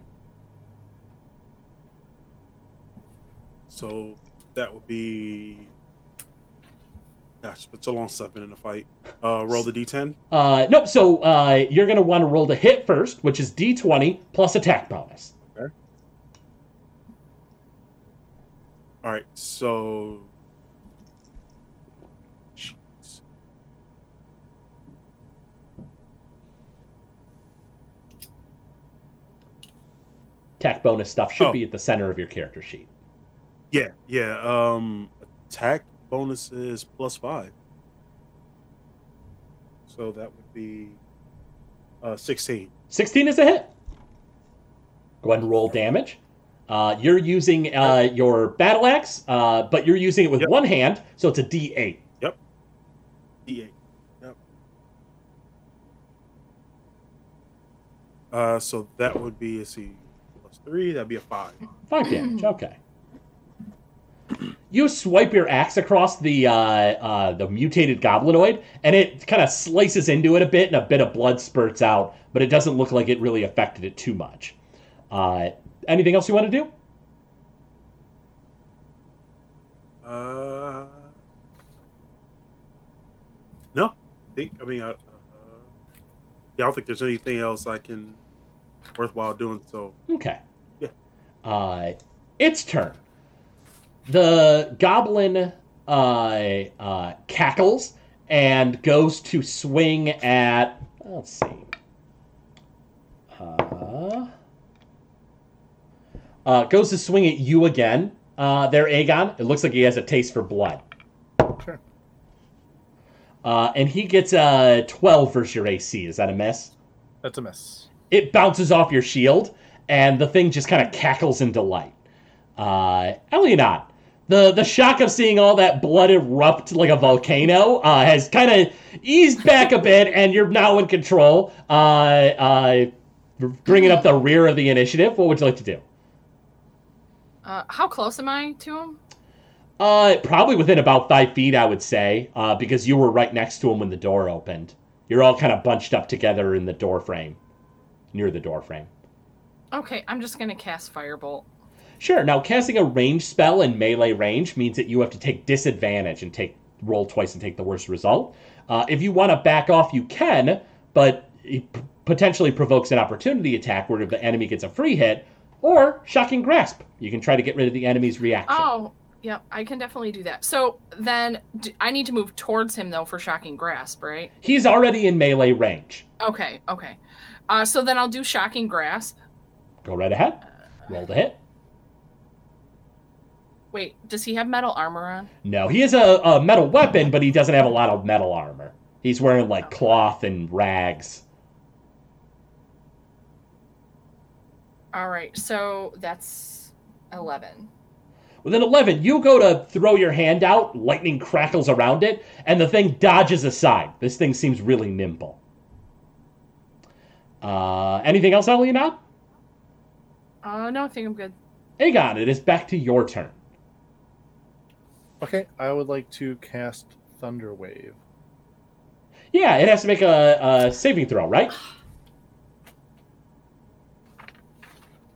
So that would be. Gosh, it's a long been in a fight. Uh, roll the d10. Uh, nope. So uh, you're going to want to roll the hit first, which is d20 plus attack bonus. All right. So. Jeez. Attack bonus stuff should Oh. be at the center of your character sheet. Yeah, yeah. Um, attack bonus is plus five. So that would be uh, 16. 16 is a hit. Go ahead and roll damage. Uh, you're using uh, your battle axe, uh, but you're using it with Yep. one hand, so it's a D8. Yep. D8. Yep. Uh, so that would be let's plus three. That'd be a five. Five damage. Okay. You swipe your axe across the uh, uh, the mutated goblinoid, and it kind of slices into it a bit, and a bit of blood spurts out. But it doesn't look like it really affected it too much. Anything else you want to do? Uh, no, I think. I mean, I, uh, yeah, I don't think there's anything else I can worthwhile doing. So Okay. Yeah. Uh, its turn. The goblin uh, uh, cackles and goes to swing at. Let's see. Uh, uh, goes to swing at you again. Uh, there, Aegon. It looks like he has a taste for blood. Sure. Uh, and he gets a 12 versus your AC. Is that a miss? That's a miss. it bounces off your shield, and the thing just kind of cackles in delight. Uh, Elionot, the the shock of seeing all that blood erupt like a volcano uh, has kind of eased back a bit, and you're now in control. Uh, uh, bringing up the rear of the initiative. What would you like to do? Uh, how close am I to him? Uh, probably within about five feet, I would say, uh, because you were right next to him when the door opened. You're all kind of bunched up together in the door frame, near the door frame. Okay, I'm just gonna cast Firebolt. Sure. Now, casting a range spell in melee range means that you have to take disadvantage and take roll twice and take the worst result. Uh, if you want to back off, you can, but it p- potentially provokes an opportunity attack where if the enemy gets a free hit, or shocking grasp. You can try to get rid of the enemy's reaction. Oh, yep, I can definitely do that. So then d- I need to move towards him though for shocking grasp, right? He's already in melee range. Okay, okay. Uh, so then I'll do shocking grasp. Go right ahead. Roll the hit. Wait, does he have metal armor on? No, he has a, a metal weapon, but he doesn't have a lot of metal armor. He's wearing like cloth and rags. All right, so that's eleven. With an 11, you go to throw your hand out, lightning crackles around it, and the thing dodges aside. This thing seems really nimble. Uh, anything else, Elionot? Uh, no, I think I'm good. Aegon, it is back to your turn. Okay, I would like to cast Thunder Wave. Yeah, it has to make a, a saving throw, right?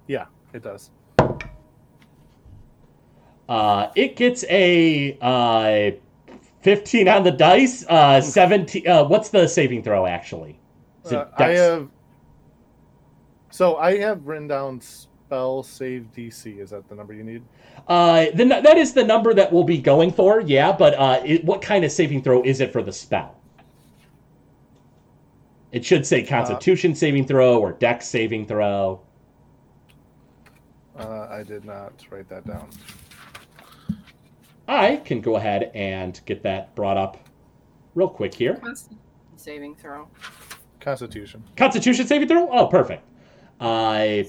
Yeah, it does. Uh, it gets a uh, 15 on the dice. Uh, 17. Uh, what's the saving throw, actually? Uh, I have. So I have written down spell save DC. Is that the number you need? Uh, then that is the number that we'll be going for, yeah, but uh, it, what kind of saving throw is it for the spell? It should say Constitution saving throw or Dex saving throw. Uh, I did not write that down. I can go ahead and get that brought up real quick here. Constitution Saving throw. Constitution. Constitution saving throw? Oh, perfect. Uh,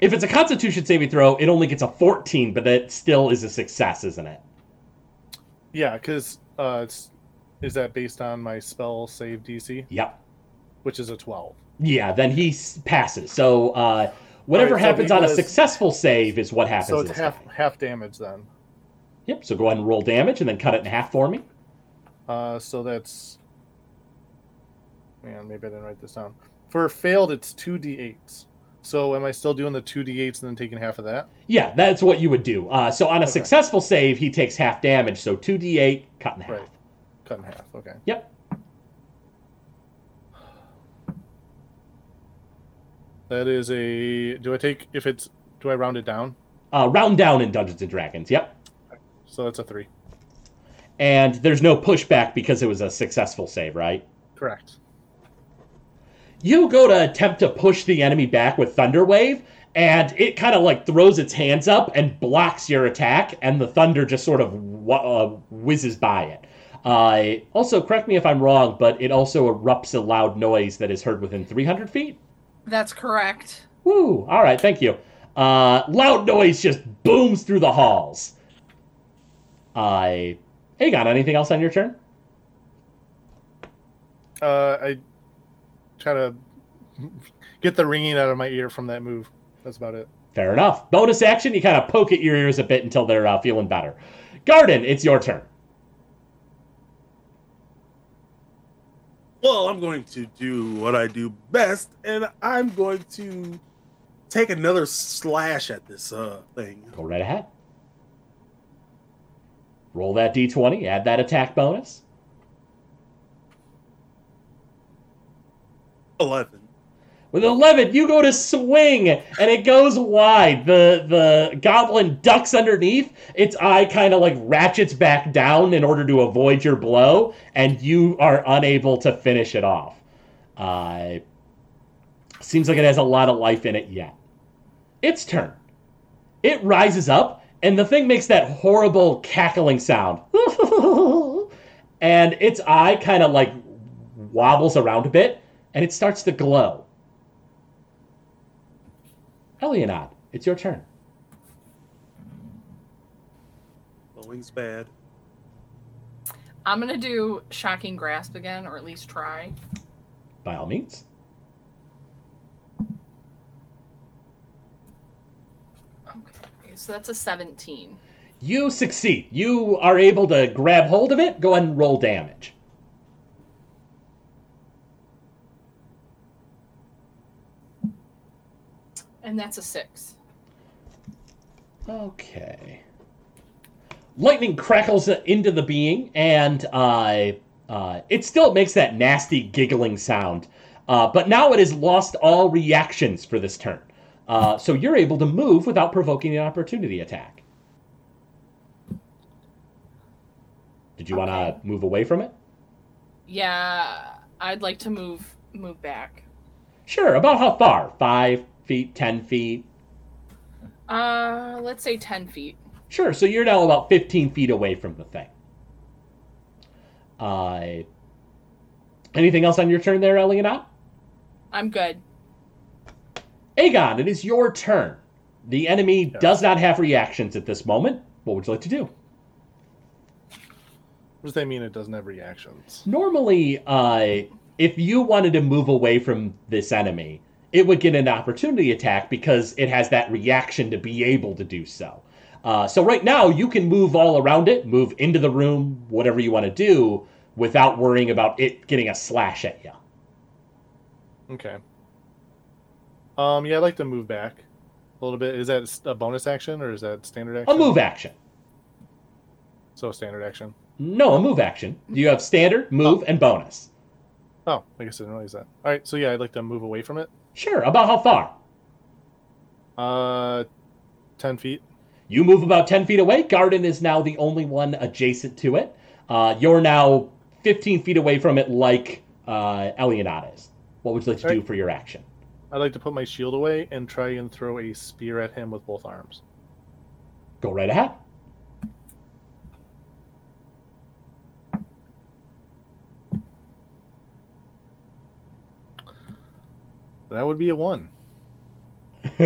if it's a Constitution saving throw, it only gets a 14, but that still is a success, isn't it? Yeah, because uh, is that based on my spell save DC, Yep. which is a twelve. Yeah, then he s- passes. So uh, whatever Alright, so happens on a successful save is what happens. So it's half guy. half damage then. Yep. So go ahead and roll damage, and then cut it in half for me. Uh, so that's. Man, maybe I didn't write this down. For failed, it's two d8s. So am I still doing the two d8s and then taking half of that? Yeah, that's what you would do. Uh, so on a Okay. successful save, he takes half damage. So two d8 cut in half. Right. Cut in half. Okay. Yep. That is a. Do I take if it's? Do I round it down? Uh, round down in Dungeons and Dragons. Yep. So that's a three. And there's no pushback because it was a successful save, right? Correct. You go to attempt to push the enemy back with Thunder Wave, and it kind of like throws its hands up and blocks your attack, and the thunder just sort of uh, whizzes by it. Uh, also, correct me if I'm wrong, but it also erupts a loud noise that is heard within 300 feet. That's correct. Woo! All right, thank you. Uh, loud noise just booms through the halls. I. hey, got anything else on your turn? Uh, I try to get the ringing out of my ear from that move. That's about it. Fair enough. Bonus action, you kind of poke at your ears a bit until they're uh, feeling better. Garden, it's your turn. Well, I'm going to do what I do best, and I'm going to take another slash at this uh thing. Go right ahead. Roll that d20, add that attack bonus. Eleven. With 11, you go to swing, and it goes wide. The the goblin ducks underneath. Its eye kind of like ratchets back down in order to avoid your blow, and you are unable to finish it off. Uh, seems like it has a lot of life in it yet. Its turn. It rises up, and the thing makes that horrible cackling sound. and its eye kind of like wobbles around a bit, and it starts to glow. Elionod, it's your turn. Glowing's bad. I'm gonna do shocking grasp again, or at least try. By all means. Okay, so that's a 17. You succeed. You are able to grab hold of it. Go ahead and roll damage. And that's a six. Okay. Lightning crackles into the being, and uh, uh, it still makes that nasty giggling sound. Uh, but now it has lost all reactions for this turn. Uh, so you're able to move without provoking an opportunity attack. Did you want to move away from it? Yeah, I'd like to move move back. Sure. About how far? Five feet, ten feet? Uh, let's say 10 feet. Sure, so you're now about 15 feet away from the thing. Uh, anything else on your turn there, Elionot? I'm good. Aegon, it is your turn. The enemy Yeah. does not have reactions at this moment. What would you like to do? What does that mean? It doesn't have reactions. Normally, uh, if you wanted to move away from this enemy, it would get an opportunity attack because it has that reaction to be able to do so. Uh, so right now, you can move all around it, move into the room, whatever you want to do, without worrying about it getting a slash at you. Okay. Um, yeah, I'd like to move back a little bit. Is that a bonus action or is that standard action? A move action. So a standard action. No, a move action. You have standard, move, and bonus. Oh, I guess I didn't realize that. All right, so yeah, I'd like to move away from it. Sure. About how far? Uh, ten feet. You move about 10 feet away. Garden is now the only one adjacent to it. Uh, you're now 15 feet away from it, like uh, is. What would you like to do for your action? I'd like to put my shield away and try and throw a spear at him with both arms. Go right ahead. That would be a one.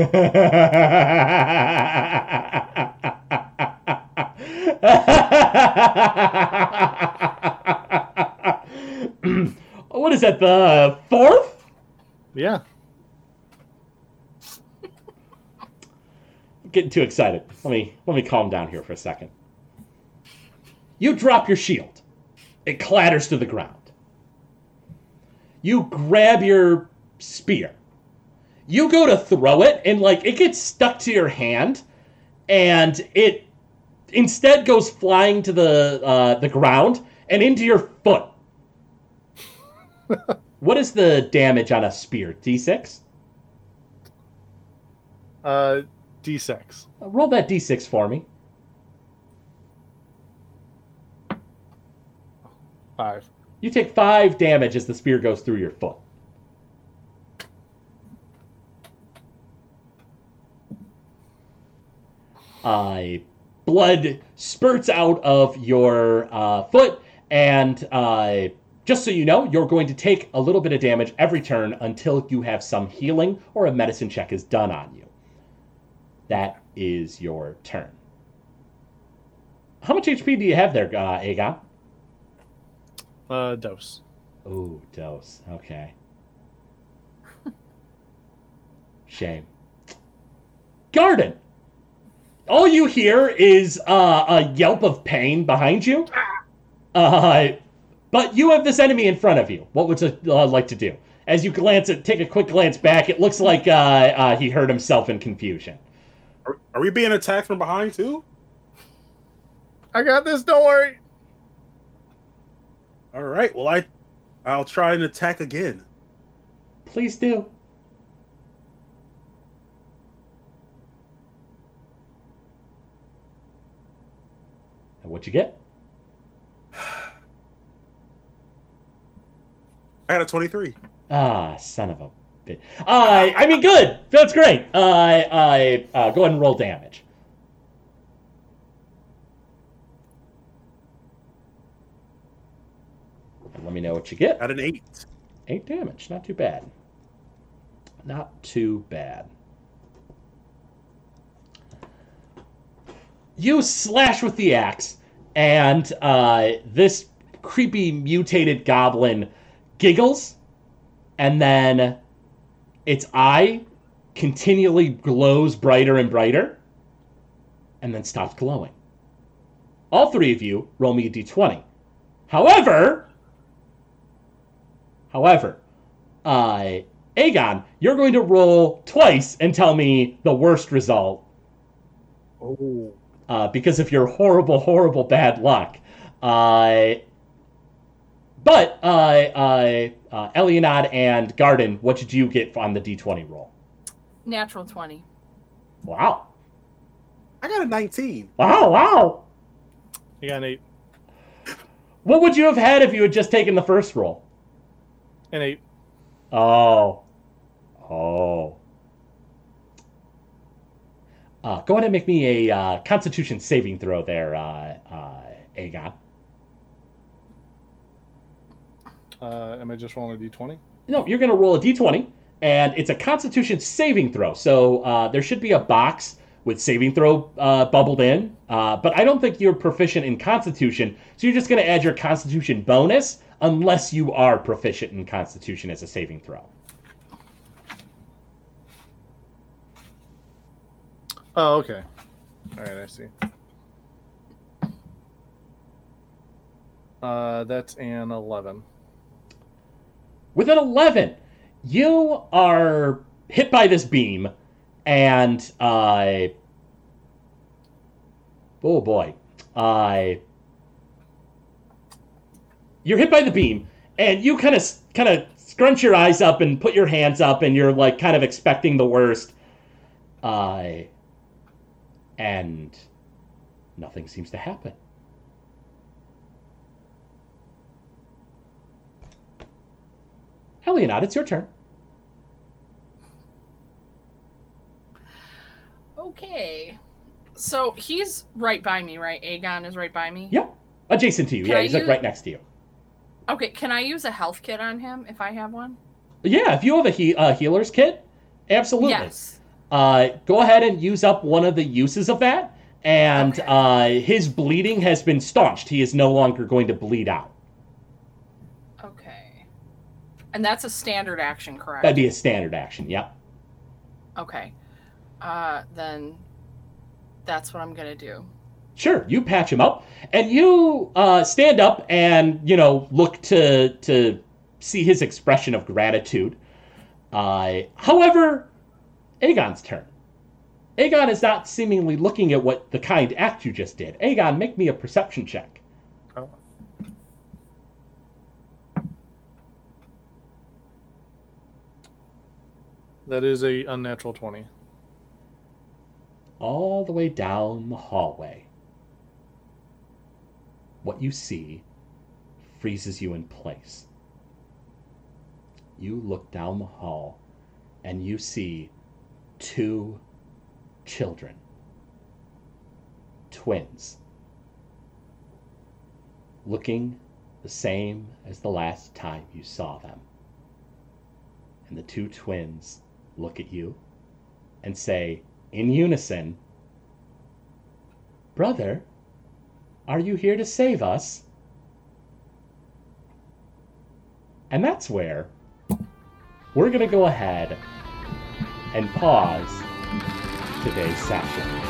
what is that, the fourth? Yeah. I'm getting too excited. Let me let me calm down here for a second. You drop your shield. It clatters to the ground. You grab your spear. You go to throw it, and like it gets stuck to your hand, and it instead goes flying to the uh, the ground and into your foot. what is the damage on a spear? D6. Uh, D6. Uh, Roll that d6 for me. Five. You take five damage as the spear goes through your foot. Uh, blood spurts out of your uh, foot, and uh, just so you know, you're going to take a little bit of damage every turn until you have some healing or a medicine check is done on you. that is your turn. How much HP do you have there, uh, Aegon? Uh, dose. Ooh, dose. Okay. Shame. Garden. All you hear is uh, a yelp of pain behind you. Uh, but you have this enemy in front of you. What would you uh, like to do? As you glance at, take a quick glance back, it looks like uh, uh, he hurt himself in confusion. Are, are we being attacked from behind too? I got this. Don't worry. All right. Well, I, I'll try and attack again. Please do. What you get? I got a twenty-three. Ah, son of a bitch. Uh, I mean, good. That's great. Uh, I uh, go ahead and roll damage. And let me know what you get. Got an eight. Eight damage. Not too bad. Not too bad. You slash with the axe, and uh, this creepy mutated goblin giggles, and then its eye continually glows brighter and brighter, and then stops glowing. All three of you roll me a d20. However, However, uh, Aegon, you're going to roll twice and tell me the worst result Oh. Uh, because of your horrible, horrible bad luck. Uh, but uh, uh, uh, Elionad and Garden, what did you get on the d20 roll? Natural 20. Wow. I got a nineteen. Wow, wow. You got an eight. What would you have had if you had just taken the first roll? An eight. Oh. Oh. Uh, go ahead and make me a uh, Constitution saving throw there, uh, uh, Aegon. Uh, am I just rolling a d20? No, you're going to roll a d20, and it's a Constitution saving throw. So uh, there should be a box with saving throw uh, bubbled in, uh, but I don't think you're proficient in Constitution, so you're just going to add your Constitution bonus unless you are proficient in Constitution as a saving throw. Oh, okay. All right, I see. Uh, that's an eleven. With an 11, you are hit by this beam, and uh, oh boy, uh, you're hit by the beam, and you kind of kind of scrunch your eyes up and put your hands up, and you're like kind of expecting the worst, uh, and nothing seems to happen. Elionot, it's your turn. Okay. So he's right by me, right? Aegon is right by me? Yep. Adjacent to you. Can yeah, I he's like right next to you. Okay, can I use a health kit on him if I have one? Yeah, if you have a he- uh, healer's kit, absolutely. Yes. Uh, go ahead and use up one of the uses of that, and Okay. uh, his bleeding has been staunched. He is no longer going to bleed out. Okay. And that's a standard action, correct? That'd be a standard action. Yep. Okay. Uh, then that's what I'm gonna do. Sure, you patch him up, and you uh, stand up and you know look to to see his expression of gratitude. Uh, however, Aegon's turn. Aegon is not seemingly looking at what the kind act you just did. Aegon, make me a perception check. Oh. That is a unnatural twenty. all the way down the hallway. What you see freezes you in place. You look down the hall and you see two children, twins, looking the same as the last time you saw them. And the two twins look at you and say, in unison Brother, are you here to save us? And that's where we're going to go ahead and pause today's session.